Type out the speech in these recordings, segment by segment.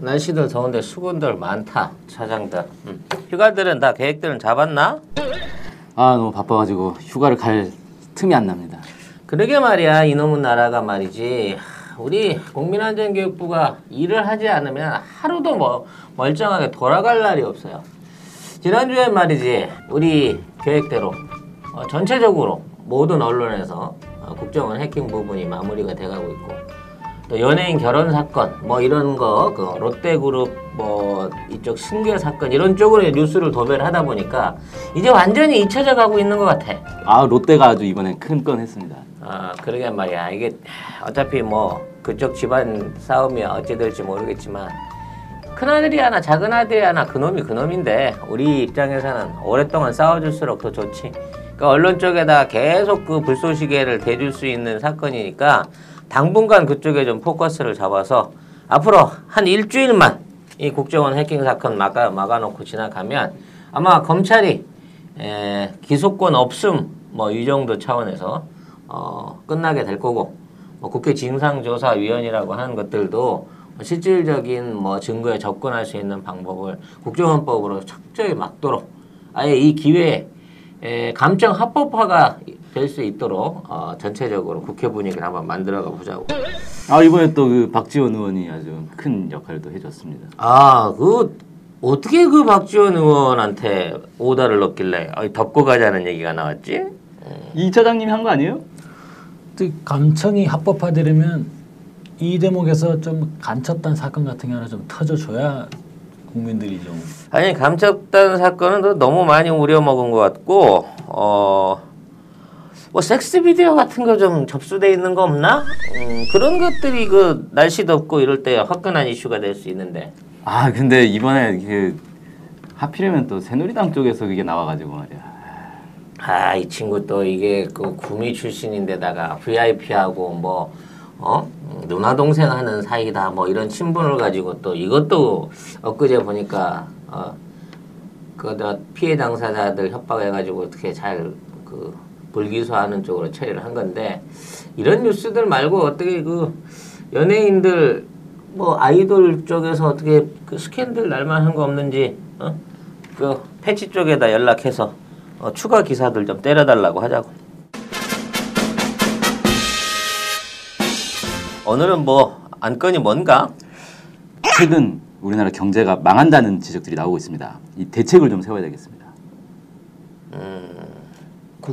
날씨도 더운데 수군들 많다 차장들 음. 휴가들은 다 계획들은 잡았나? 아 너무 바빠가지고 휴가를 갈 틈이 안 납니다. 그러게 말이야 이놈의 나라가 말이지 우리 국민안전교육부가 일을 하지 않으면 하루도 뭐 멀쩡하게 돌아갈 날이 없어요 지난주에 말이지 우리 계획대로 어, 전체적으로 모든 언론에서 어, 국정원 해킹 부분이 마무리가 돼가고 있고 또 연예인 결혼 사건 뭐 이런 거 그 롯데그룹 뭐 이쪽 승계 사건 이런 쪽으로 뉴스를 도배를 하다 보니까 이제 완전히 잊혀져 가고 있는 것 같아. 아 롯데가 아주 이번엔 큰건 했습니다. 아 그러게 말이야 이게 어차피 뭐 그쪽 집안 싸움이 어찌 될지 모르겠지만 큰 아들이 하나 작은 아들이 하나 그놈이 그놈인데 우리 입장에서는 오랫동안 싸워줄수록 더 좋지 그러니까 언론 쪽에다 계속 그 불쏘시개를 대줄 수 있는 사건이니까 당분간 그쪽에 좀 포커스를 잡아서 앞으로 한 일주일만 이 국정원 해킹 사건 막아, 막아놓고 지나가면 아마 검찰이 에, 기소권 없음 뭐 이 정도 차원에서 어, 끝나게 될 거고 뭐 국회 진상조사위원이라고 하는 것들도 실질적인 뭐 증거에 접근할 수 있는 방법을 국정원법으로 철저히 막도록 아예 이 기회에 에, 감정 합법화가 될 수 있도록 어, 전체적으로 국회 분위기를 한번 만들어가 보자고. 아 이번에 또 그 박지원 의원이 아주 큰 역할도 해줬습니다. 아, 그 어떻게 그 박지원 의원한테 오다를 넣길래 아니, 덮고 가자는 얘기가 나왔지? 이 차장님이 한 거 아니에요? 또 감청이 합법화되려면 이 대목에서 좀 간첩단 사건 같은 게 하나 좀 터져줘야 국민들이 좀 아니 감첩단 사건은 또 너무 많이 우려먹은 것 같고 어. 뭐 섹스 비디오 같은 거 좀 접수돼 있는 거 없나? 음, 그런 것들이 그 날씨 덥고 이럴 때 화끈한 이슈가 될 수 있는데 아 근데 이번에 그 하필이면 또 새누리당 쪽에서 그게 나와가지고 말이야. 아 이 친구 또 이게 그 구미 출신인데다가 VIP하고 뭐 어? 누나 동생 하는 사이다 뭐 이런 친분을 가지고 또 이것도 엊그제 보니까 어? 그다 피해 당사자들 협박해가지고 어떻게 잘그 불기소하는 쪽으로 처리를 한 건데 이런 뉴스들 말고 어떻게 그 연예인들 뭐 아이돌 쪽에서 어떻게 그 스캔들 날만한 거 없는지 어? 그 패치 쪽에다 연락해서 어, 추가 기사들 좀 때려달라고 하자고. 오늘은 뭐 안건이 뭔가? 최근 우리나라 경제가 망한다는 지적들이 나오고 있습니다. 이 대책을 좀 세워야 되겠습니다.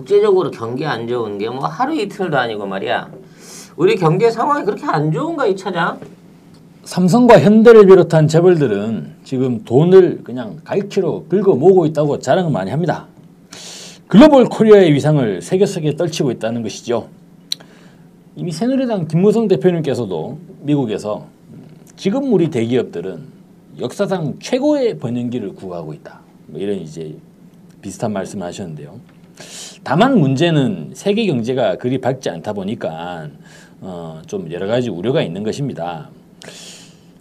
국제적으로 경기 안 좋은 게 뭐 하루 이틀도 아니고 말이야. 우리 경제 상황이 그렇게 안 좋은가 이 차장? 삼성과 현대를 비롯한 재벌들은 지금 돈을 그냥 갈퀴로 긁어 모으고 있다고 자랑을 많이 합니다. 글로벌 코리아의 위상을 세계 속에 떨치고 있다는 것이죠. 이미 새누리당 김무성 대표님께서도 미국에서 지금 우리 대기업들은 역사상 최고의 번영기를 구가하고 있다. 뭐 이런 이제 비슷한 말씀을 하셨는데요. 다만 문제는 세계 경제가 그리 밝지 않다 보니까 어, 좀 여러 가지 우려가 있는 것입니다.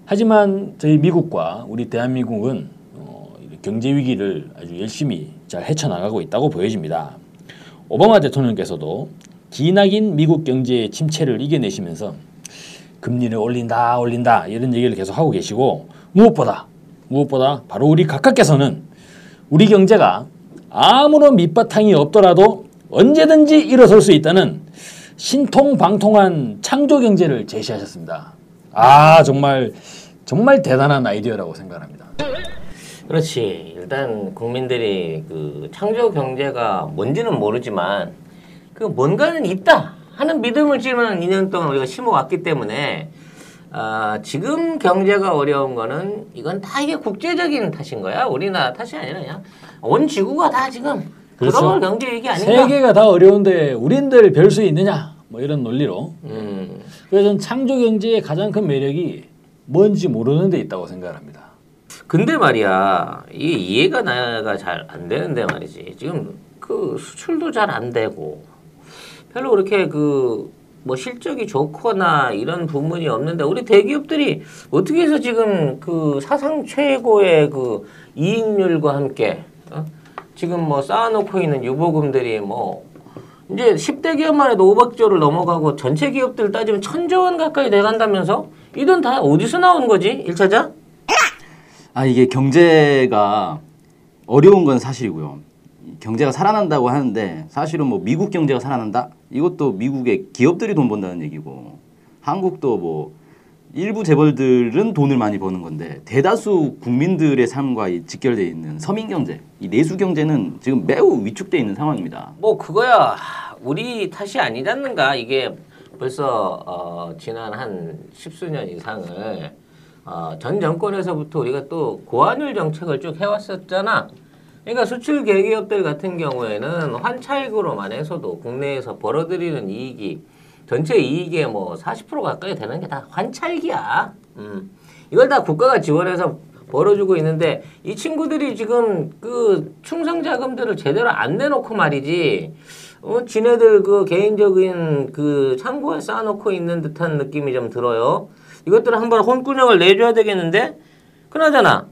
하지만 저희 미국과 우리 대한민국은 어, 경제 위기를 아주 열심히 잘 헤쳐나가고 있다고 보여집니다. 오바마 대통령께서도 기나긴 미국 경제의 침체를 이겨내시면서 금리를 올린다 올린다 이런 얘기를 계속 하고 계시고 무엇보다 무엇보다 바로 우리 각각께서는 우리 경제가 아무런 밑바탕이 없더라도 언제든지 일어설 수 있다는 신통방통한 창조 경제를 제시하셨습니다. 아 정말 정말 대단한 아이디어라고 생각합니다. 그렇지. 일단 국민들이 그 창조 경제가 뭔지는 모르지만 그 뭔가는 있다 하는 믿음을 지금 2년 동안 우리가 심어왔기 때문에 아, 지금 경제가 어려운 거는 이건 다 이게 국제적인 탓인 거야. 우리나라 탓이 아니라 그냥 온 지구가 다 지금 그렇죠. 글로벌 경제 위기 아닌가? 세계가 다 어려운데 우린들 별 수 있느냐? 뭐 이런 논리로. 음. 그래서 창조 경제의 가장 큰 매력이 뭔지 모르는 데 있다고 생각합니다. 근데 말이야 이 이해가 나가 잘 안 되는데 말이지 지금 그 수출도 잘 안 되고 별로 그렇게 그 뭐 실적이 좋거나 이런 부분이 없는데 우리 대기업들이 어떻게 해서 지금 그 사상 최고의 그 이익률과 함께 어? 지금 뭐 쌓아놓고 있는 유보금들이 뭐 이제 10대 기업만 해도 500조를 넘어가고 전체 기업들 따지면 천조 원 가까이 돼간다면서 이 돈 다 어디서 나온 거지? 일차자 아 이게 경제가 어려운 건 사실이고요. 이 경제가 살아난다고 하는데 사실은 뭐 미국 경제가 살아난다? 이것도 미국의 기업들이 돈 번다는 얘기고 한국도 뭐 일부 재벌들은 돈을 많이 버는 건데 대다수 국민들의 삶과 이 직결돼 있는 서민 경제, 이 내수 경제는 지금 매우 위축돼 있는 상황입니다. 뭐 그거야 우리 탓이 아니지 않는가 이게 벌써 어, 지난 한 십수년 이상을 어, 전 정권에서부터 우리가 또 고환율 정책을 쭉 해왔었잖아. 그러니까 수출 대기업들 같은 경우에는 환차익으로만 해서도 국내에서 벌어들이는 이익이 전체 이익의 뭐 40% 가까이 되는 게 다 환차익이야. 음. 이걸 다 국가가 지원해서 벌어주고 있는데 이 친구들이 지금 그 충성 자금들을 제대로 안 내놓고 말이지. 어, 지네들 그 개인적인 그 창고에 쌓아놓고 있는 듯한 느낌이 좀 들어요. 이것들을 한번 혼꾸녕을 내줘야 되겠는데? 그나저나,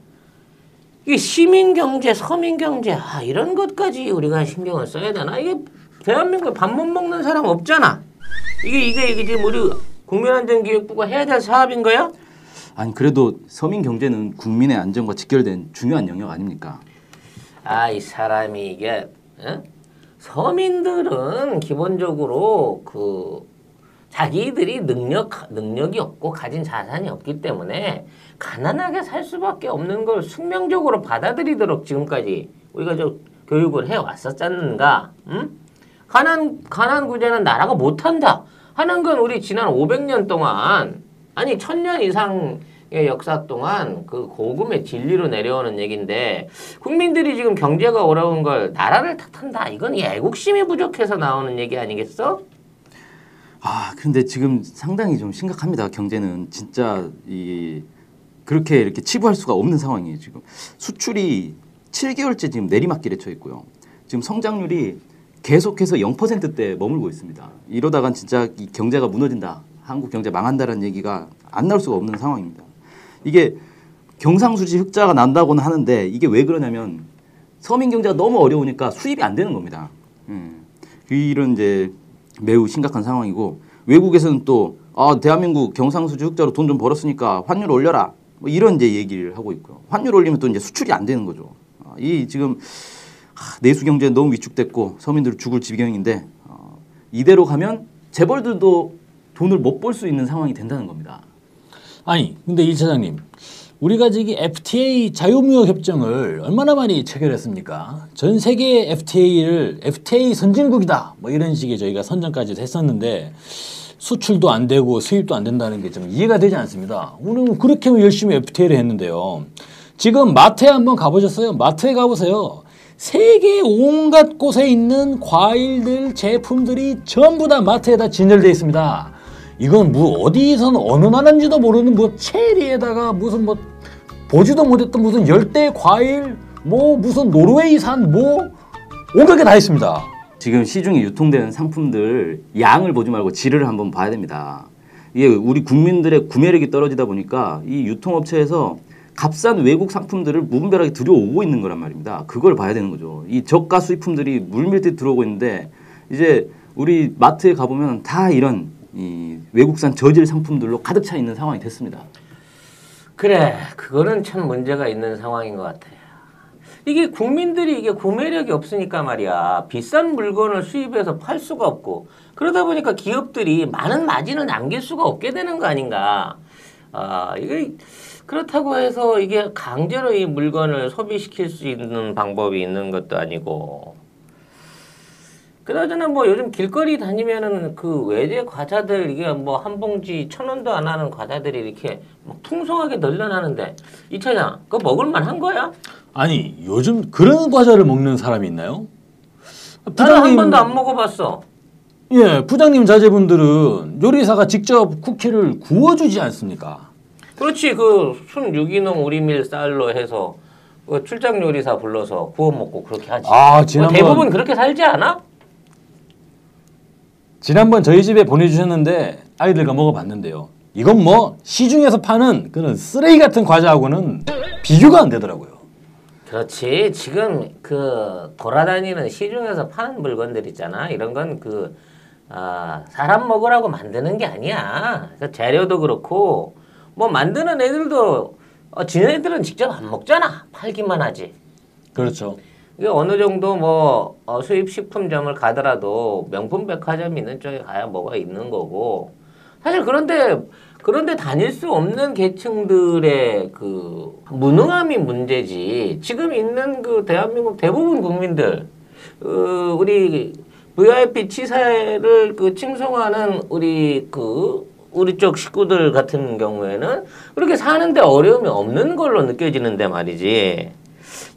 이게 시민 경제, 서민 경제, 아, 이런 것까지 우리가 신경을 써야 되나? 이게 대한민국에 밥 못 먹는 사람 없잖아. 이게, 이게, 이게 지금 우리 국민안전기획부가 해야 될 사업인 거야? 아니 그래도 서민 경제는 국민의 안전과 직결된 중요한 영역 아닙니까? 아, 이 사람이 이게, 어? 서민들은 기본적으로 그 자기들이 능력 능력이 없고 가진 자산이 없기 때문에 가난하게 살 수밖에 없는 걸 숙명적으로 받아들이도록 지금까지 우리가 저 교육을 해 왔었잖는가? 응? 가난 가난 구제는 나라가 못한다 하는 건 우리 지난 500년 동안 아니 1000년 이상의 역사 동안 그 고금의 진리로 내려오는 얘기인데 국민들이 지금 경제가 어려운 걸 나라를 탓한다 이건 이 애국심이 부족해서 나오는 얘기 아니겠어? 아 근데 지금 상당히 좀 심각합니다. 경제는 진짜 이 그렇게 이렇게 치부할 수가 없는 상황이에요. 지금 수출이 7개월째 지금 내리막길에 처 있고요. 지금 성장률이 계속해서 0%대 머물고 있습니다. 이러다간 진짜 이 경제가 무너진다. 한국 경제 망한다라는 얘기가 안 나올 수가 없는 상황입니다. 이게 경상수지 흑자가 난다고는 하는데 이게 왜 그러냐면 서민 경제가 너무 어려우니까 수입이 안 되는 겁니다. 음. 이런 이제 매우 심각한 상황이고 외국에서는 또 아, 대한민국 경상수지 흑자로 돈 좀 벌었으니까 환율 올려라. 뭐 이런 이제 얘기를 하고 있고요. 환율 올리면 또 이제 수출이 안 되는 거죠. 아, 이 지금 하, 내수 경제 너무 위축됐고 서민들 죽을 지경인데 어, 이대로 가면 재벌들도 돈을 못 벌 수 있는 상황이 된다는 겁니다. 아니, 근데 이 차장님, 우리가 저기 FTA 자유무역 협정을 얼마나 많이 체결했습니까? 전 세계 FTA를 FTA 선진국이다. 뭐 이런 식의 저희가 선정까지 했었는데 수출도 안 되고 수입도 안 된다는 게 좀 이해가 되지 않습니다. 우리는 그렇게 열심히 FTA를 했는데요. 지금 마트에 한번 가보셨어요? 마트에 가보세요. 세계 온갖 곳에 있는 과일들, 제품들이 전부 다 마트에다 진열되어 있습니다. 이건 뭐 어디선 어느 나라인지도 모르는 뭐 체리에다가 무슨 뭐 보지도 못했던 무슨 열대 과일 뭐 무슨 노르웨이산 뭐 온갖 게 다 있습니다. 지금 시중에 유통되는 상품들 양을 보지 말고 질을 한번 봐야 됩니다. 이게 우리 국민들의 구매력이 떨어지다 보니까 이 유통업체에서 값싼 외국 상품들을 무분별하게 들여오고 있는 거란 말입니다. 그걸 봐야 되는 거죠. 이 저가 수입품들이 물밀듯 들어오고 있는데 이제 우리 마트에 가보면 다 이런 이 외국산 저질 상품들로 가득 차 있는 상황이 됐습니다. 그래, 그거는 참 문제가 있는 상황인 것 같아요. 이게 국민들이 이게 구매력이 없으니까 말이야. 비싼 물건을 수입해서 팔 수가 없고 그러다 보니까 기업들이 많은 마진을 남길 수가 없게 되는 거 아닌가. 아, 이게 그렇다고 해서 이게 강제로 이 물건을 소비시킬 수 있는 방법이 있는 것도 아니고. 그나저나 뭐 요즘 길거리 다니면은 그 외제 과자들 이게 뭐 한 봉지 천 원도 안 하는 과자들이 이렇게 막 풍성하게 널려나는데 이 차장 그거 먹을만 한 거야? 아니 요즘 그런 과자를 먹는 사람이 있나요? 나는 한 번도 안 먹어봤어. 예, 부장님 자제분들은 요리사가 직접 쿠키를 구워주지 않습니까? 그렇지 그 순 유기농 우리밀 쌀로 해서 그 출장 요리사 불러서 구워 먹고 그렇게 하지. 아, 뭐 지난번- 대부분 그렇게 살지 않아? 지난번 저희 집에 보내주셨는데 아이들과 먹어봤는데요. 이건 뭐 시중에서 파는 그런 쓰레기 같은 과자하고는 비교가 안 되더라고요. 그렇지 지금 그 돌아다니는 시중에서 파는 물건들 있잖아 이런 건 그 아, 사람 먹으라고 만드는 게 아니야 그 재료도 그렇고 뭐 만드는 애들도 어, 지네들은 직접 안 먹잖아. 팔기만 하지. 그렇죠. 이게 어느 정도 뭐 어, 수입 식품점을 가더라도 명품 백화점 있는 쪽에 가야 뭐가 있는 거고 사실 그런데 그런데 다닐 수 없는 계층들의 그 무능함이 문제지 지금 있는 그 대한민국 대부분 국민들 어, 우리 VIP 치사를 그 칭송하는 우리 그 우리 쪽 식구들 같은 경우에는 그렇게 사는데 어려움이 없는 걸로 느껴지는데 말이지.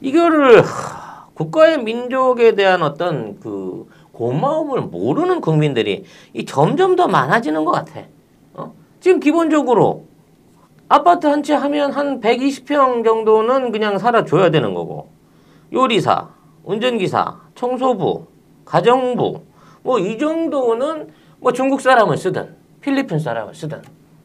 이거를 하, 국가의 민족에 대한 어떤 그 고마움을 모르는 국민들이 이 점점 더 많아지는 것 같아. 어? 지금 기본적으로 아파트 한 채 하면 한 120평 정도는 그냥 살아줘야 되는 거고 요리사, 운전기사, 청소부, 가정부 뭐 이 정도는 뭐 중국 사람을 쓰든 필리핀 사람을 쓰든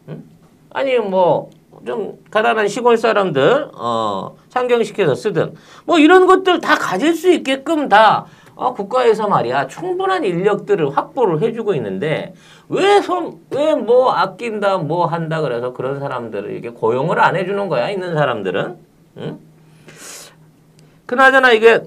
응? 아니면 뭐좀 가난한 시골 사람들 어 상경시켜서 쓰든 뭐 이런 것들 다 가질 수 있게끔 다 어, 국가에서 말이야 충분한 인력들을 확보를 해주고 있는데 왜왜 뭐 아낀다 뭐 한다 그래서 그런 사람들을 이게 고용을 안 해주는 거야 있는 사람들은 응? 그나저나 이게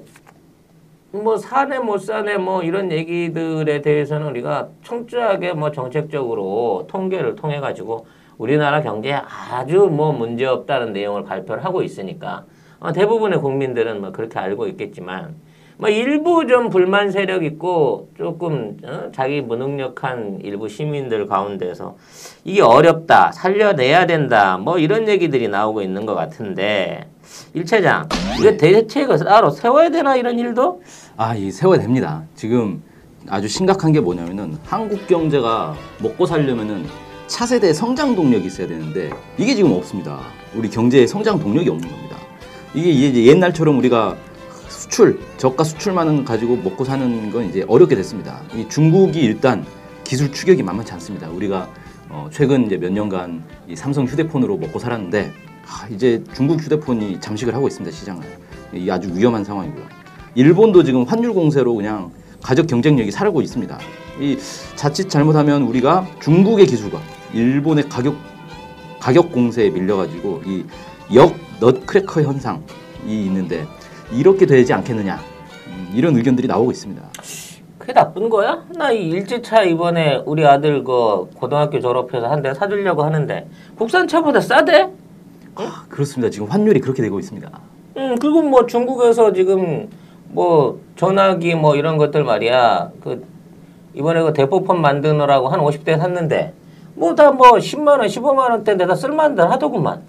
뭐 사네 못 사네 뭐 이런 얘기들에 대해서는 우리가 철저하게 뭐 정책적으로 통계를 통해 가지고 우리나라 경제에 아주 뭐 문제 없다는 내용을 발표를 하고 있으니까 어, 대부분의 국민들은 뭐 그렇게 알고 있겠지만 뭐 일부 좀 불만 세력 있고 조금 어, 자기 무능력한 일부 시민들 가운데서 이게 어렵다 살려내야 된다 뭐 이런 얘기들이 나오고 있는 것 같은데 일차장 이거 대책을 따로 세워야 되나 이런 일도 아, 이 세워야 됩니다. 지금 아주 심각한 게 뭐냐면은 한국 경제가 먹고 살려면은 차세대 성장 동력이 있어야 되는데 이게 지금 없습니다. 우리 경제에 성장 동력이 없는 겁니다. 이게 이제 옛날처럼 우리가 수출, 저가 수출만 가지고 먹고 사는 건 이제 어렵게 됐습니다. 이 중국이 일단 기술 추격이 만만치 않습니다. 우리가 어, 최근 이제 몇 년간 이 삼성 휴대폰으로 먹고 살았는데 아, 이제 중국 휴대폰이 잠식을 하고 있습니다 시장을. 이 아주 위험한 상황이고요. 일본도 지금 환율 공세로 그냥 가격 경쟁력이 사라고 있습니다. 이 자칫 잘못하면 우리가 중국의 기술과 일본의 가격 가격 공세에 밀려가지고 이 역 넛크래커 현상이 있는데 이렇게 되지 않겠느냐 음, 이런 의견들이 나오고 있습니다. 그게 나쁜 거야? 나 이 일제차 이번에 우리 아들 그 고등학교 졸업해서 한 대 사주려고 하는데 국산차보다 싸대? 아, 그렇습니다. 지금 환율이 그렇게 되고 있습니다. 음 그리고 뭐 중국에서 지금 뭐 전화기 뭐 이런 것들 말이야 그 이번에 그 대포폰 만드느라고 한 50대 샀는데 뭐다뭐 10만 원, 15만 원대인데 다 쓸만들 하더구만.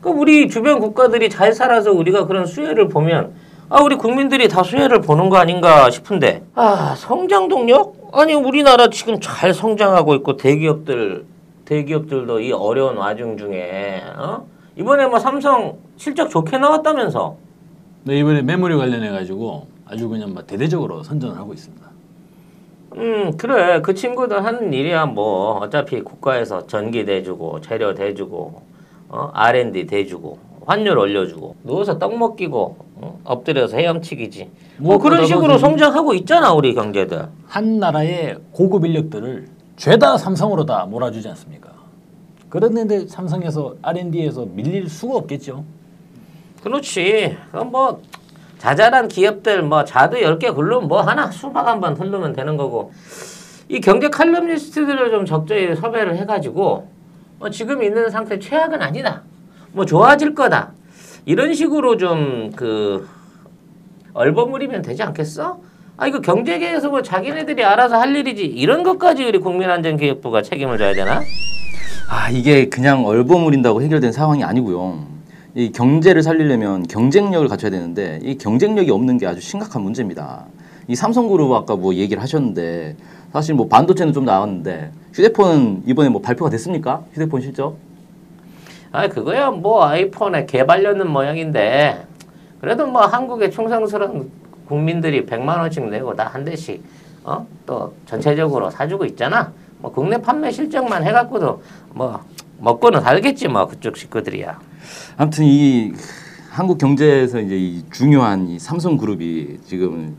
그 우리 주변 국가들이 잘 살아서 우리가 그런 수혜를 보면 아 우리 국민들이 다 수혜를 보는 거 아닌가 싶은데 아 성장 동력? 아니 우리나라 지금 잘 성장하고 있고 대기업들 대기업들도 이 어려운 와중 중에 어? 이번에 뭐 삼성 실적 좋게 나왔다면서 네, 이번에 메모리 관련해 가지고 아주 그냥 막 대대적으로 선전을 하고 있습니다. 음 그래 그 친구들 하는 일이야 뭐 어차피 국가에서 전기 대주고 재료 대주고 어 R&D 대주고 환율 올려주고 누워서 떡 먹기고 어? 엎드려서 헤엄치기지 뭐뭐 그런 식으로 보니- 성장하고 있잖아 우리 경제들 한 나라의 고급 인력들을 죄다 삼성으로 다 몰아주지 않습니까? 그런데 삼성에서 R&D에서 밀릴 수가 없겠죠. 그렇지 그럼 뭐 자잘한 기업들 뭐 자두 10개 굴르면 뭐 하나 수박 한 번 흐르면 되는 거고 이 경제 칼럼니스트들을 좀 적절히 섭외를 해가지고 뭐 지금 있는 상태 최악은 아니다 뭐 좋아질 거다 이런 식으로 좀 그 얼버무리면 되지 않겠어? 아 이거 경제계에서 뭐 자기네들이 알아서 할 일이지 이런 것까지 우리 국민안전기획부가 책임을 져야 되나? 아 이게 그냥 얼버무린다고 해결된 상황이 아니고요. 이 경제를 살리려면 경쟁력을 갖춰야 되는데 이 경쟁력이 없는 게 아주 심각한 문제입니다. 이 삼성그룹 아까 뭐 얘기를 하셨는데 사실 뭐 반도체는 좀 나왔는데 휴대폰은 이번에 뭐 발표가 됐습니까? 휴대폰 실적? 아 그거야 뭐 아이폰의 개발려는 모양인데 그래도 뭐 한국의 충성스러운 국민들이 100만 원씩 내고 다 한 대씩 어 또 전체적으로 사주고 있잖아. 뭐 국내 판매 실적만 해갖고도 뭐 먹고는 살겠지 뭐 그쪽 식구들이야. 아무튼 이 한국 경제에서 이제 이 중요한 이 삼성그룹이 지금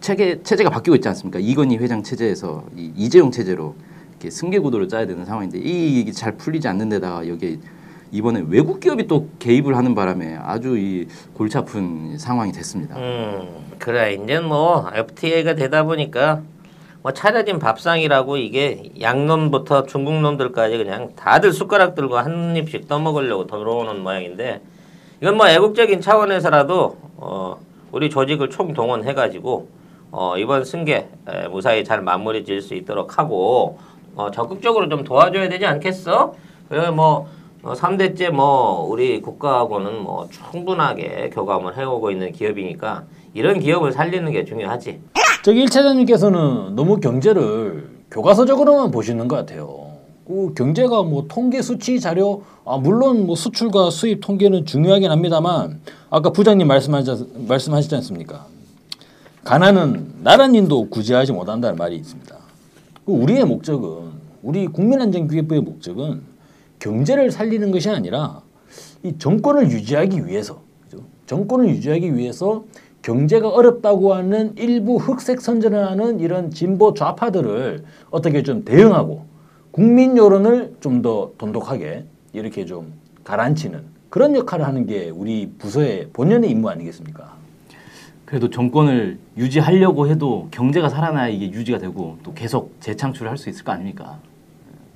체계 체제가 바뀌고 있지 않습니까? 이건희 회장 체제에서 이 이재용 체제로 이렇게 승계 구도를 짜야 되는 상황인데 이 이게 잘 풀리지 않는 데다가 여기 이번에 외국 기업이 또 개입을 하는 바람에 아주 이 골치 아픈 상황이 됐습니다. 음, 그래 이제 뭐 FTA가 되다 보니까 뭐 차려진 밥상이라고 이게 양놈부터 중국놈들까지 그냥 다들 숟가락 들고 한 입씩 떠먹으려고 들어오는 모양인데 이건 뭐 애국적인 차원에서라도 어, 우리 조직을 총동원해가지고 어, 이번 승계 에, 무사히 잘 마무리 지을 수 있도록 하고 어, 적극적으로 좀 도와줘야 되지 않겠어? 그래 뭐 어, 3대째 뭐 우리 국가하고는 뭐 충분하게 교감을 해오고 있는 기업이니까 이런 기업을 살리는 게 중요하지. 저기 1차장님께서는 너무 경제를 교과서적으로만 보시는 것 같아요. 그 경제가 뭐 통계 수치 자료 아 물론 뭐 수출과 수입 통계는 중요하긴 합니다만 아까 부장님 말씀하셨 말씀하시지 않습니까? 가난은 나라님도 구제하지 못한다는 말이 있습니다. 그 우리의 목적은 우리 국민안전기획부의 목적은 경제를 살리는 것이 아니라 이 정권을 유지하기 위해서? 정권을 유지하기 위해서 경제가 어렵다고 하는 일부 흑색 선전을 하는 이런 진보 좌파들을 어떻게 좀 대응하고 국민 여론을 좀 더 돈독하게 이렇게 좀 가라앉히는 그런 역할을 하는 게 우리 부서의 본연의 임무 아니겠습니까? 그래도 정권을 유지하려고 해도 경제가 살아나야 이게 유지가 되고 또 계속 재창출을 할 수 있을 거 아닙니까?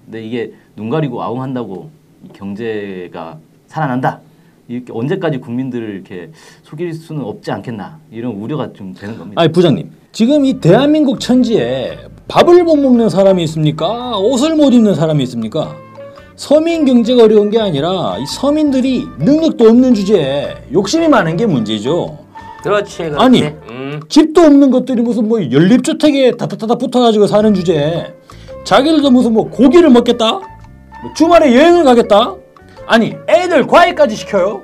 근데 이게 눈 가리고 아웅한다고 이 경제가 살아난다. 이렇게 언제까지 국민들을 이렇게 속일 수는 없지 않겠나 이런 우려가 좀 되는 겁니다. 아니 부장님 지금 이 대한민국 천지에 밥을 못 먹는 사람이 있습니까? 옷을 못 입는 사람이 있습니까? 서민 경제가 어려운 게 아니라 이 서민들이 능력도 없는 주제에 욕심이 많은 게 문제죠. 그렇지, 그렇지. 아니. 음. 집도 없는 것들이 무슨 뭐 연립주택에 다다다다 붙어가지고 사는 주제에 자기들도 무슨 뭐 고기를 먹겠다? 뭐 주말에 여행을 가겠다? 아니 애들 과외까지 시켜요?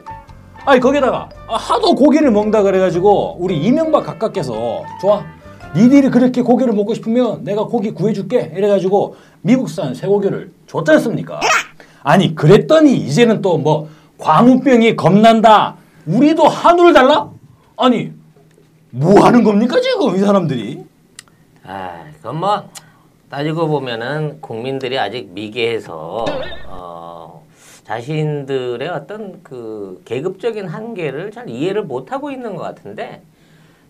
아니 거기다가 아, 하도 고기를 먹는다 그래가지고 우리 이명박 각각께서 좋아 니들이 그렇게 고기를 먹고 싶으면 내가 고기 구해줄게 이래가지고 미국산 쇠고기를 줬지 않습니까? 아니 그랬더니 이제는 또 뭐 광우병이 겁난다 우리도 한우를 달라? 아니 뭐 하는 겁니까 지금 이 사람들이? 아, 그건 뭐 따지고 보면은 국민들이 아직 미개해서 어, 자신들의 어떤 그 계급적인 한계를 잘 이해를 못 하고 있는 것 같은데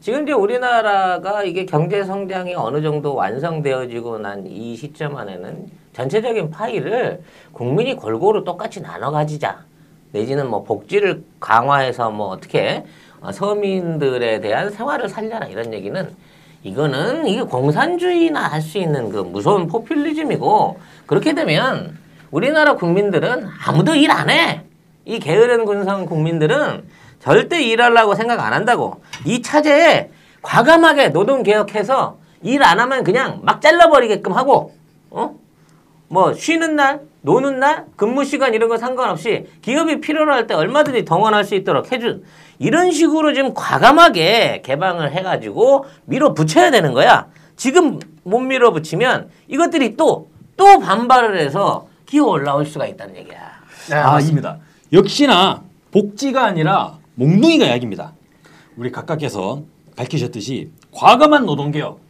지금 이제 우리나라가 이게 경제 성장이 어느 정도 완성되어지고 난 이 시점 안에는 전체적인 파이를 국민이 골고루 똑같이 나눠 가지자. 내지는 뭐 복지를 강화해서 뭐 어떻게 어, 서민들에 대한 생활을 살려라 이런 얘기는 이거는 이게 공산주의나 할 수 있는 그 무서운 포퓰리즘이고 그렇게 되면 우리나라 국민들은 아무도 일 안 해. 이 게으른 군성 국민들은 절대 일하려고 생각 안 한다고. 이 차제에 과감하게 노동 개혁해서 일 안 하면 그냥 막 잘라버리게끔 하고, 어? 뭐 쉬는 날, 노는 날, 근무 시간 이런 거 상관없이 기업이 필요로 할 때 얼마든지 동원할 수 있도록 해준 이런 식으로 지금 과감하게 개방을 해가지고 밀어붙여야 되는 거야. 지금 못 밀어붙이면 이것들이 또 또 반발을 해서 기어 올라올 수가 있다는 얘기야. 네, 맞습니다. 역시나 복지가 아니라 몽둥이가 약입니다. 우리 각각께서 밝히셨듯이 과감한 노동개혁.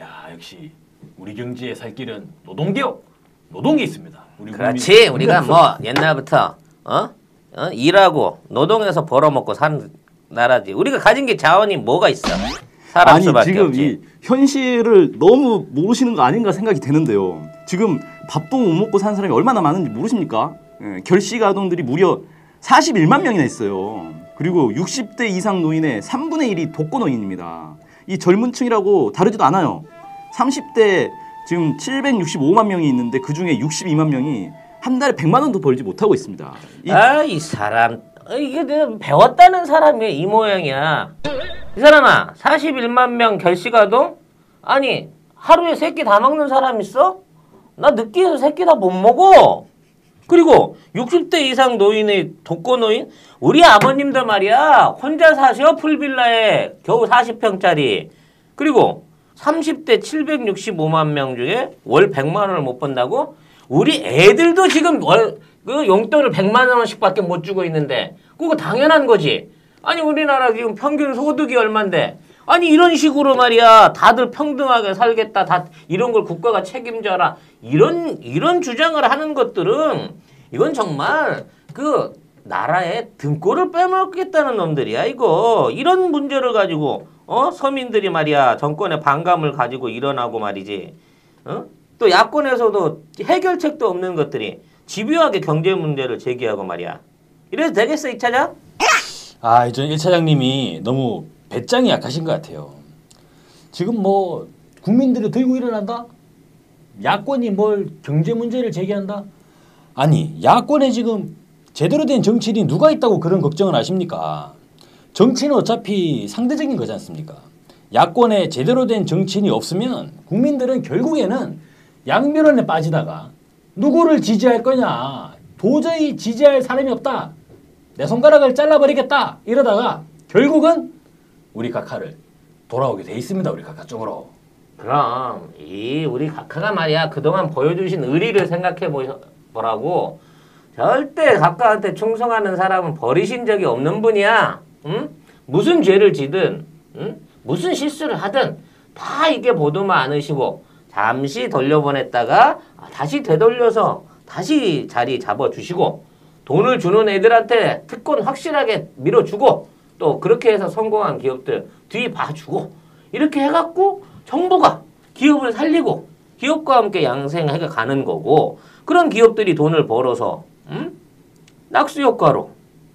야 역시 우리 경제의 살 길은 노동개혁. 노동이 있습니다. 우리 그렇지. 우리가 뭐 옛날부터 어? 어? 일하고 노동해서 벌어먹고 사는 나라지. 우리가 가진 게 자원이 뭐가 있어? 사람 아니 지금 없지. 이 현실을 너무 모르시는 거 아닌가 생각이 되는데요. 지금 밥도 못 먹고 사는 사람이 얼마나 많은지 모르십니까? 예, 결식 아동들이 무려 41만 명이나 있어요. 그리고 60대 이상 노인의 3분의 1이 독거 노인입니다. 이 젊은 층이라고 다르지도 않아요. 30대 지금 765만 명이 있는데 그 중에 62만 명이 한 달에 100만 원도 벌지 못하고 있습니다. 이 아, 이 사람. 어, 이게 내가 배웠다는 사람이 이 모양이야. 이 사람아, 41만 명 결식아동? 아니, 하루에 세끼다 먹는 사람 있어? 나 느끼해서 세끼다 못 먹어. 그리고 60대 이상 노인의 독거노인? 우리 아버님들 말이야. 혼자 사셔, 풀빌라에 겨우 40평짜리. 그리고 30대 765만 명 중에 월 100만 원을 못 번다고? 우리 애들도 지금 월, 그 용돈을 100만 원씩밖에 못 주고 있는데 그거 당연한 거지. 아니 우리나라 지금 평균 소득이 얼만데 아니 이런 식으로 말이야. 다들 평등하게 살겠다. 다 이런 걸 국가가 책임져라. 이런 이런 주장을 하는 것들은 이건 정말 그 나라의 등골을 빼먹겠다는 놈들이야 이거. 이런 문제를 가지고 어? 서민들이 말이야. 정권의 반감을 가지고 일어나고 말이지. 어? 또 야권에서도 해결책도 없는 것들이 집요하게 경제 문제를 제기하고 말이야. 이래도 되겠어 이 차장? 아, 전 1차장님이 너무 배짱이 약하신 것 같아요. 지금 뭐 국민들이 들고 일어난다? 야권이 뭘 경제 문제를 제기한다? 아니, 야권에 지금 제대로 된 정치인이 누가 있다고 그런 걱정을 하십니까? 정치는 어차피 상대적인 거지 않습니까? 야권에 제대로 된 정치인이 없으면 국민들은 결국에는 양면원에 빠지다가 누구를 지지할 거냐? 도저히 지지할 사람이 없다. 내 손가락을 잘라버리겠다. 이러다가 결국은 우리 각하를 돌아오게 돼 있습니다. 우리 각하 쪽으로. 그럼 이 우리 각하가 말이야 그동안 보여주신 의리를 생각해 보- 보라고 절대 각하한테 충성하는 사람은 버리신 적이 없는 분이야. 응? 무슨 죄를 지든 응? 무슨 실수를 하든 다 이게 보도만 않으시고 잠시 돌려보냈다가 다시 되돌려서 다시 자리 잡아주시고 돈을 주는 애들한테 특권 확실하게 밀어주고 또 그렇게 해서 성공한 기업들 뒤 봐주고 이렇게 해갖고 정부가 기업을 살리고 기업과 함께 양생해 가는 거고 그런 기업들이 돈을 벌어서 음? 낙수 효과로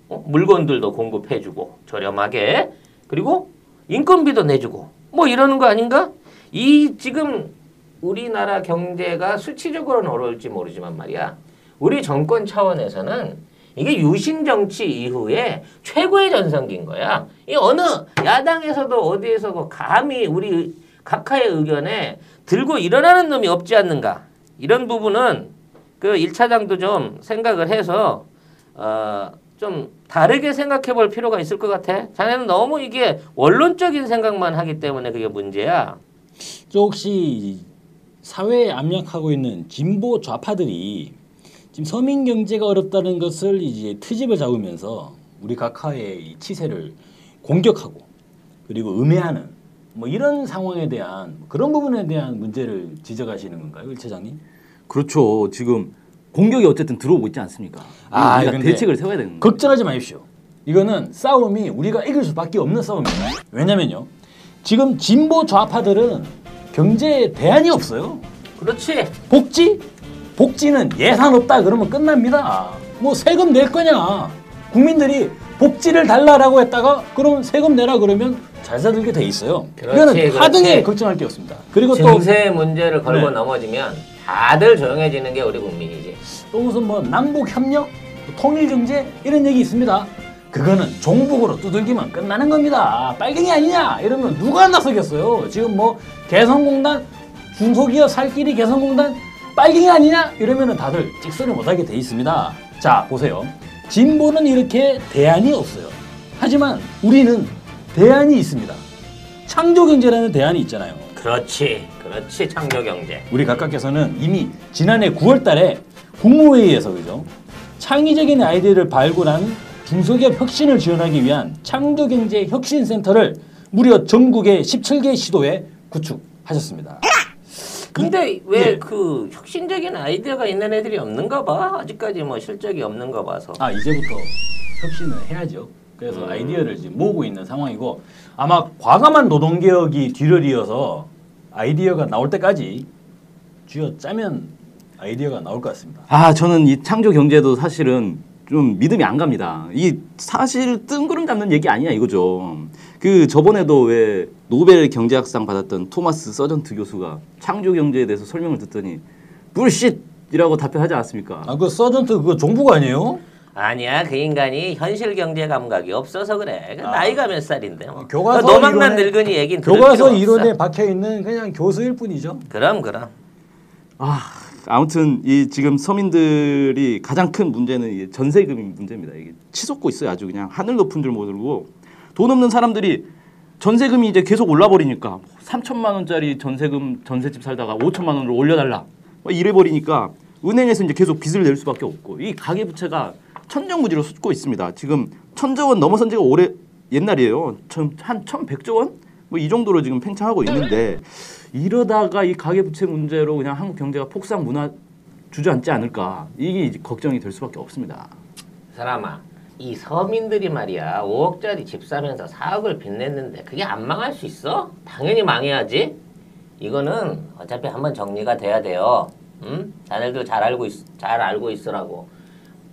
어? 물건들도 공급해주고 저렴하게 그리고 인건비도 내주고 뭐 이러는 거 아닌가? 이 지금 우리나라 경제가 수치적으로는 어려울지 모르지만 말이야 우리 정권 차원에서는 이게 유신 정치 이후에 최고의 전성기인 거야. 이 어느 야당에서도 어디에서도 감히 우리 각하의 의견에 들고 일어나는 놈이 없지 않는가. 이런 부분은 그 1차장도 좀 생각을 해서 어, 좀 다르게 생각해 볼 필요가 있을 것 같아. 자네는 너무 이게 원론적인 생각만 하기 때문에 그게 문제야. 저 혹시 사회에 압력하고 있는 진보 좌파들이 지금 서민 경제가 어렵다는 것을 이제 트집을 잡으면서 우리 각하의 이 치세를 공격하고 그리고 음해하는 뭐 이런 상황에 대한 그런 부분에 대한 문제를 지적하시는 건가요, 일 차장님? 그렇죠. 지금 공격이 어쨌든 들어오고 있지 않습니까? 아, 우리가 근데 대책을 세워야 되는 거예요. 걱정하지 마십시오. 이거는 싸움이 우리가 이길 수밖에 없는 싸움이에요. 왜냐면요. 지금 진보 좌파들은 경제에 대안이 없어요. 그렇지. 복지? 복지는 예산 없다 그러면 끝납니다. 뭐 세금 낼 거냐? 국민들이 복지를 달라라고 했다가 그럼 세금 내라 그러면 잘 사들게 돼 있어요. 그렇지, 이거는. 하등에 걱정할 게 없습니다. 그리고 또, 증세 문제를 걸고 네. 넘어지면 다들 조용해지는 게 우리 국민이지. 또 무슨 뭐 남북 협력, 통일 경제 이런 얘기 있습니다. 그거는 종북으로 두들기면 끝나는 겁니다. 빨갱이 아니냐 이러면 누가 나서겠어요. 지금 뭐 개성공단 중소기업 살길이 개성공단 빨갱이 아니냐 이러면은 다들 찍소리 못하게 돼 있습니다. 자 보세요. 진보는 이렇게 대안이 없어요. 하지만 우리는 대안이 있습니다. 창조경제라는 대안이 있잖아요. 그렇지. 그렇지. 창조경제. 우리 각각께서는 이미 지난해 9월 달에 국무회의에서 그죠? 창의적인 아이디어를 발굴한 중소기업 혁신을 지원하기 위한 창조경제 혁신센터를 무려 전국의 17개 시도에 구축하셨습니다. 근데 왜 예. 그 혁신적인 아이디어가 있는 애들이 없는가 봐. 아직까지 뭐 실적이 없는 거 봐서. 아 이제부터 혁신을 해야죠. 그래서 아이디어를 지금 모으고 있는 상황이고 아마 과감한 노동 개혁이 뒤를 이어서 아이디어가 나올 때까지 쥐어 짜면 아이디어가 나올 것 같습니다. 아 저는 이 창조 경제도 사실은 좀 믿음이 안 갑니다. 이 사실 뜬구름 잡는 얘기 아니냐 이거죠. 그 저번에도 왜 노벨 경제학상 받았던 토마스 서전트 교수가 창조 경제에 대해서 설명을 듣더니 bullshit이라고 답변하지 않았습니까? 아 그 서전트 그거 종북 아니에요? 아니야 그 인간이 현실 경제 감각이 없어서 그래. 그 아. 나이가 몇 살인데. 뭐. 교과서 그 노망난 이론에- 늙은이 얘긴 들을 교과서 필요 이론에. 박혀 있는 그냥 교수일 뿐이죠. 그럼 그럼. 아 아무튼 이 지금 서민들이 가장 큰 문제는 이 전세금이 문제입니다. 이게 치솟고 있어요. 아주 그냥 하늘 높은 줄 모르고 돈 없는 사람들이 전세금이 이제 계속 올라 버리니까 3천만 원짜리 전세금 전세집 살다가 5천만 원으로 올려달라 뭐 이래 버리니까 은행에서 이제 계속 빚을 낼 수밖에 없고 이 가계 부채가 천정무지로 솟고 있습니다. 지금 천조 원 넘어선 지가 오래 옛날이에요. 천- 한 천백조 원? 뭐 이 정도로 지금 팽창하고 있는데 이러다가 이 가계 부채 문제로 그냥 한국 경제가 폭삭 무너 주저앉지 않을까 이게 걱정이 될 수밖에 없습니다. 사람아, 이 서민들이 말이야 5억짜리 집 사면서 4억을 빚냈는데 그게 안 망할 수 있어? 당연히 망해야지. 이거는 어차피 한번 정리가 돼야 돼요. 응? 자네들 잘 알고 있, 잘 알고 있으라고.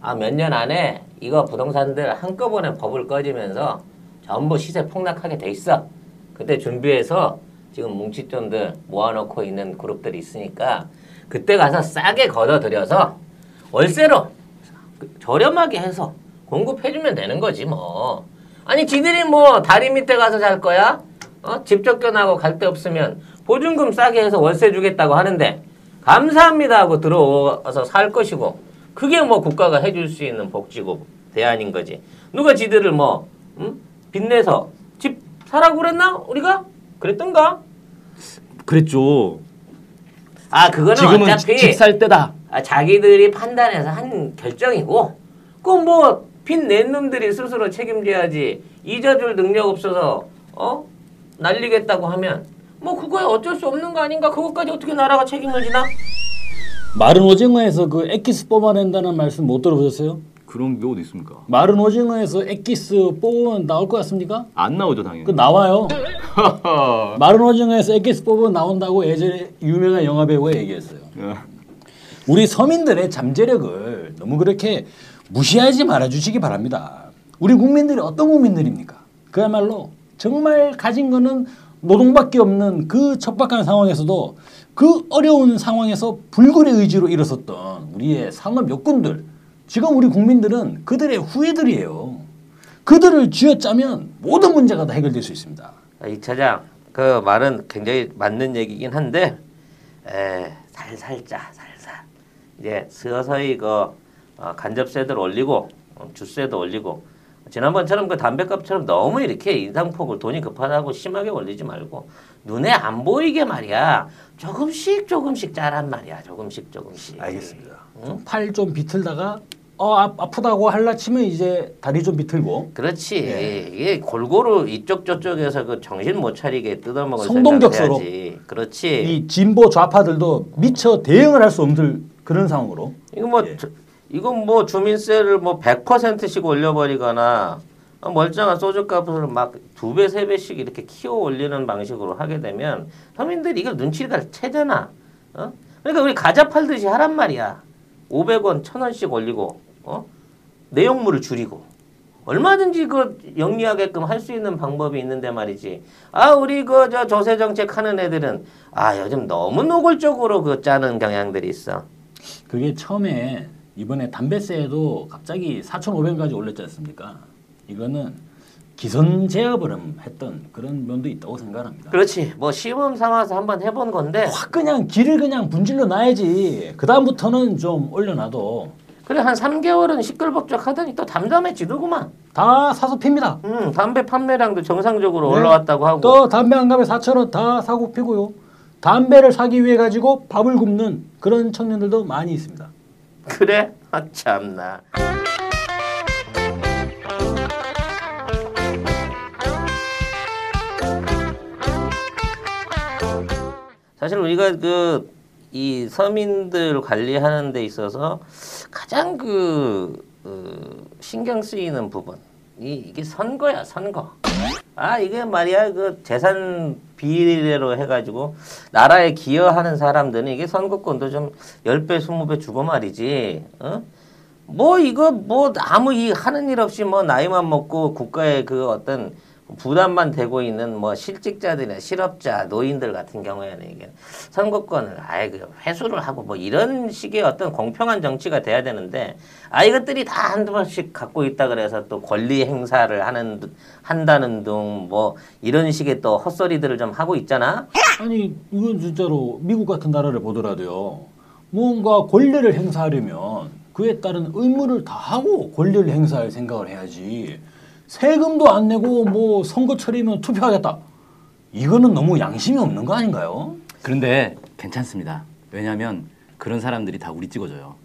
아 몇 년 안에 이거 부동산들 한꺼번에 법을 꺼지면서 전부 시세 폭락하게 돼 있어. 그때 준비해서 지금 뭉치돈들 모아놓고 있는 그룹들이 있으니까 그때 가서 싸게 걷어들여서 월세로 그 저렴하게 해서 공급해주면 되는 거지 뭐. 아니 지들이 뭐 다리 밑에 가서 잘 거야? 어? 집 쫓겨나고 갈 데 없으면 보증금 싸게 해서 월세 주겠다고 하는데 감사합니다 하고 들어와서 살 것이고 그게 뭐 국가가 해줄 수 있는 복지고 대안인 거지. 누가 지들을 뭐 음? 빚내서 집 사라고 그랬나 우리가? 그랬던가? 그랬죠. 아 그거는 지금은 어차피 집 살 때다. 아, 자기들이 판단해서 한 결정이고 그뭐 빚낸 놈들이 스스로 책임져야지 잊어줄 능력 없어서 어 날리겠다고 하면 뭐 그거야 어쩔 수 없는 거 아닌가 그것까지 어떻게 나라가 책임을 지나? 마른 오징어에서 그 액기스 뽑아낸다는 말씀 못 들어보셨어요? 그런 게 어디 있습니까? 마른 오징어에서 액기스 뽑으면 나올 것 같습니까? 안 나오죠 당연히. 그 나와요. 마른 오징어에서 액기스 뽑으면 나온다고 예전에 유명한 영화 배우가 얘기했어요. 예. 우리 서민들의 잠재력을 너무 그렇게 무시하지 말아주시기 바랍니다. 우리 국민들이 어떤 국민들입니까? 그야말로 정말 가진 거는 노동밖에 없는 그 척박한 상황에서도 그 어려운 상황에서 불굴의 의지로 일어섰던 우리의 상업 욕군들 지금 우리 국민들은 그들의 후예들이에요. 그들을 쥐어짜면 모든 문제가 다 해결될 수 있습니다. 아, 이 차장 그 말은 굉장히 맞는 얘기긴 한데 에, 살살짜 살살 이제 서서히 그 어, 간접세들 올리고 어, 주세도 올리고. 지난번처럼 그 담배값처럼 너무 이렇게 인상폭을 돈이 급하다고 심하게 올리지 말고 눈에 안 보이게 말이야. 조금씩 조금씩 짜란 말이야. 조금씩 조금씩. 응? 팔좀 비틀다가 어 아, 아프다고 할라 치면 이제 다리 좀 비틀고. 그렇지. 이게 골고루 이쪽 저쪽에서 그 정신 못 차리게 뜯어먹을 성동격서로. 그렇지. 이 진보 좌파들도 미처 대응을 할 수 없는 그런 상황으로. 이거 뭐 예. 저- 이건 뭐 주민세를 뭐 100%씩 올려버리거나 어, 멀쩡한 소주값을 막 두 배 세 배씩 이렇게 키워 올리는 방식으로 하게 되면 서민들이 이걸 눈치를 채잖아. 어? 그러니까 우리 과자 팔듯이 하란 말이야. 500원, 1000원씩 올리고 어? 내용물을 줄이고 얼마든지 그 영리하게끔 할 수 있는 방법이 있는데 말이지. 아 우리 그 저 조세 정책 하는 애들은 아 요즘 너무 노골적으로 그 짜는 경향들이 있어. 그게 처음에 이번에 담배세도 갑자기 4,500원까지 올렸지 않습니까? 이거는 기선 제압을 했던 그런 면도 있다고 생각합니다. 그렇지. 뭐 시범 삼아서 한번 해본 건데 확 그냥 길을 그냥 분질러 놔야지. 그 다음부터는 좀 올려놔도 그래 한 3개월은 시끌벅적 하더니 또 담담해지더구만. 다 사서 핍니다. 음 담배 판매량도 정상적으로 네. 올라왔다고 하고. 또 담배 한 갑에 4,000원 다 사고 피고요. 담배를 사기 위해 가지고 밥을 굽는 그런 청년들도 많이 있습니다. 그래? 아 참나. 사실 우리가 그 이 서민들 관리하는 데 있어서 가장 그 어, 신경 쓰이는 부분 이 이게 선거야 선거. 아 이게 말이야 그 재산 비례로 해가지고 나라에 기여하는 사람들은 이게 선거권도 좀 10배 20배 주고 말이지 어? 뭐 이거 뭐 아무 이 하는 일 없이 뭐 나이만 먹고 국가의 그 어떤 부담만 되고 있는 뭐 실직자들이나 실업자 노인들 같은 경우에는 이게 선거권을 아예 그 회수를 하고 뭐 이런 식의 어떤 공평한 정치가 돼야 되는데 아 이것들이 다 한두 번씩 갖고 있다 그래서 또 권리 행사를 하는 한다는 등뭐 이런 식의 또 헛소리들을 좀 하고 있잖아. 아니 이건 진짜로 미국 같은 나라를 보더라도요. 뭔가 권리를 행사하려면 그에 따른 의무를 다 하고 권리를 행사할 생각을 해야지. 세금도 안 내고 뭐 선거철이면 투표하겠다. 이거는 너무 양심이 없는 거 아닌가요? 그런데 괜찮습니다. 왜냐하면 그런 사람들이 다 우리 찍어줘요.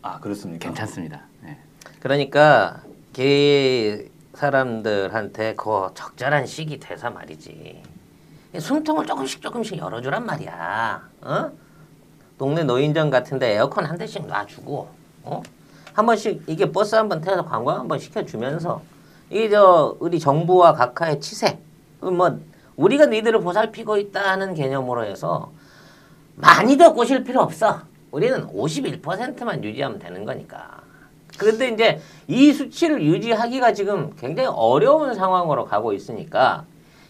아 그렇습니까? 괜찮습니다. 네. 그러니까 개 사람들한테 그 적절한 시기 돼서 말이지. 숨통을 조금씩 조금씩 열어주란 말이야. 어? 동네 노인정 같은데 에어컨 한 대씩 놔주고, 어? 한 번씩 이게 버스 한 번 태워서 관광 한번 시켜주면서 이게 저 우리 정부와 각하의 치세 뭐 우리가 니들을 보살피고 있다는 개념으로 해서 많이 더 꼬실 필요 없어. 우리는 51%만 유지하면 되는 거니까. 그런데 이제 이 수치를 유지하기가 지금 굉장히 어려운 상황으로 가고 있으니까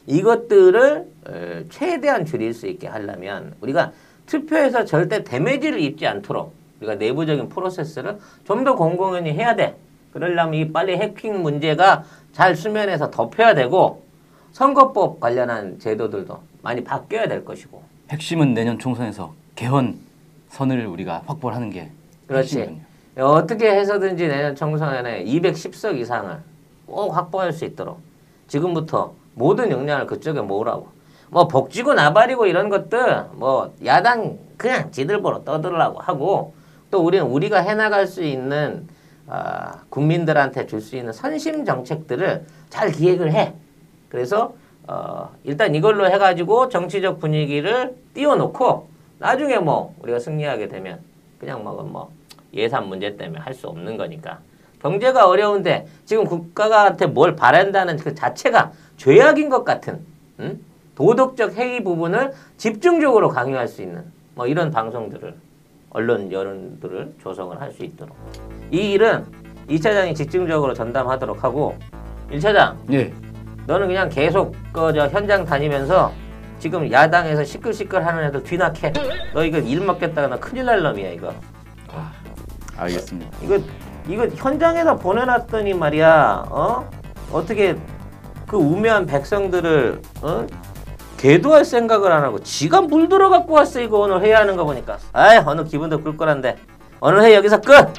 이것들을 어, 최대한 줄일 수 있게 하려면 우리가 투표에서 절대 데미지를 입지 않도록 우리가 내부적인 프로세스를 좀 더 공공연히 해야 돼. 그러려면 이 빨리 해킹 문제가 잘 수면에서 덮여야 되고 선거법 관련한 제도들도 많이 바뀌어야 될 것이고 핵심은 내년 총선에서 개헌 선을 우리가 확보를 하는 게 그렇지. 핵심이군요. 어떻게 해서든지 내년 총선에 210석 이상을 꼭 확보할 수 있도록 지금부터 모든 역량을 그쪽에 모으라고. 뭐 복지고 나발이고 이런 것들 뭐 야당 그냥 지들 보러 떠들라고 하고 또 우리는 우리가 해나갈 수 있는 아, 국민들한테 줄 수 있는 선심 정책들을 잘 기획을 해. 그래서 어, 일단 이걸로 해가지고 정치적 분위기를 띄워놓고 나중에 뭐 우리가 승리하게 되면 그냥 뭐, 뭐 예산 문제 때문에 할 수 없는 거니까 경제가 어려운데 지금 국가한테 뭘 바란다는 그 자체가 죄악인 것 같은 응? 도덕적 해이 부분을 집중적으로 강요할 수 있는 뭐 이런 방송들을 언론 여론들을 조성을 할 수 있도록 이 일은 이 차장이 집중적으로 전담하도록 하고 일 차장 예. 너는 그냥 계속 그저 현장 다니면서 지금 야당에서 시끌시끌 하는 애들 뒤낙해. 너 이거 일 먹겠다가 나 큰일 날 놈이야 이거. 아, 알겠습니다. 이거 이거 현장에다 보내놨더니 말이야. 어? 어떻게 그 우매한 백성들을 어? 개도할 생각을 안 하고 지가 물들어 갖고 왔어 이거 오늘 회의하는 거 보니까. 아이 오늘 기분도 꿀꿀한데 오늘 회의 여기서 끝.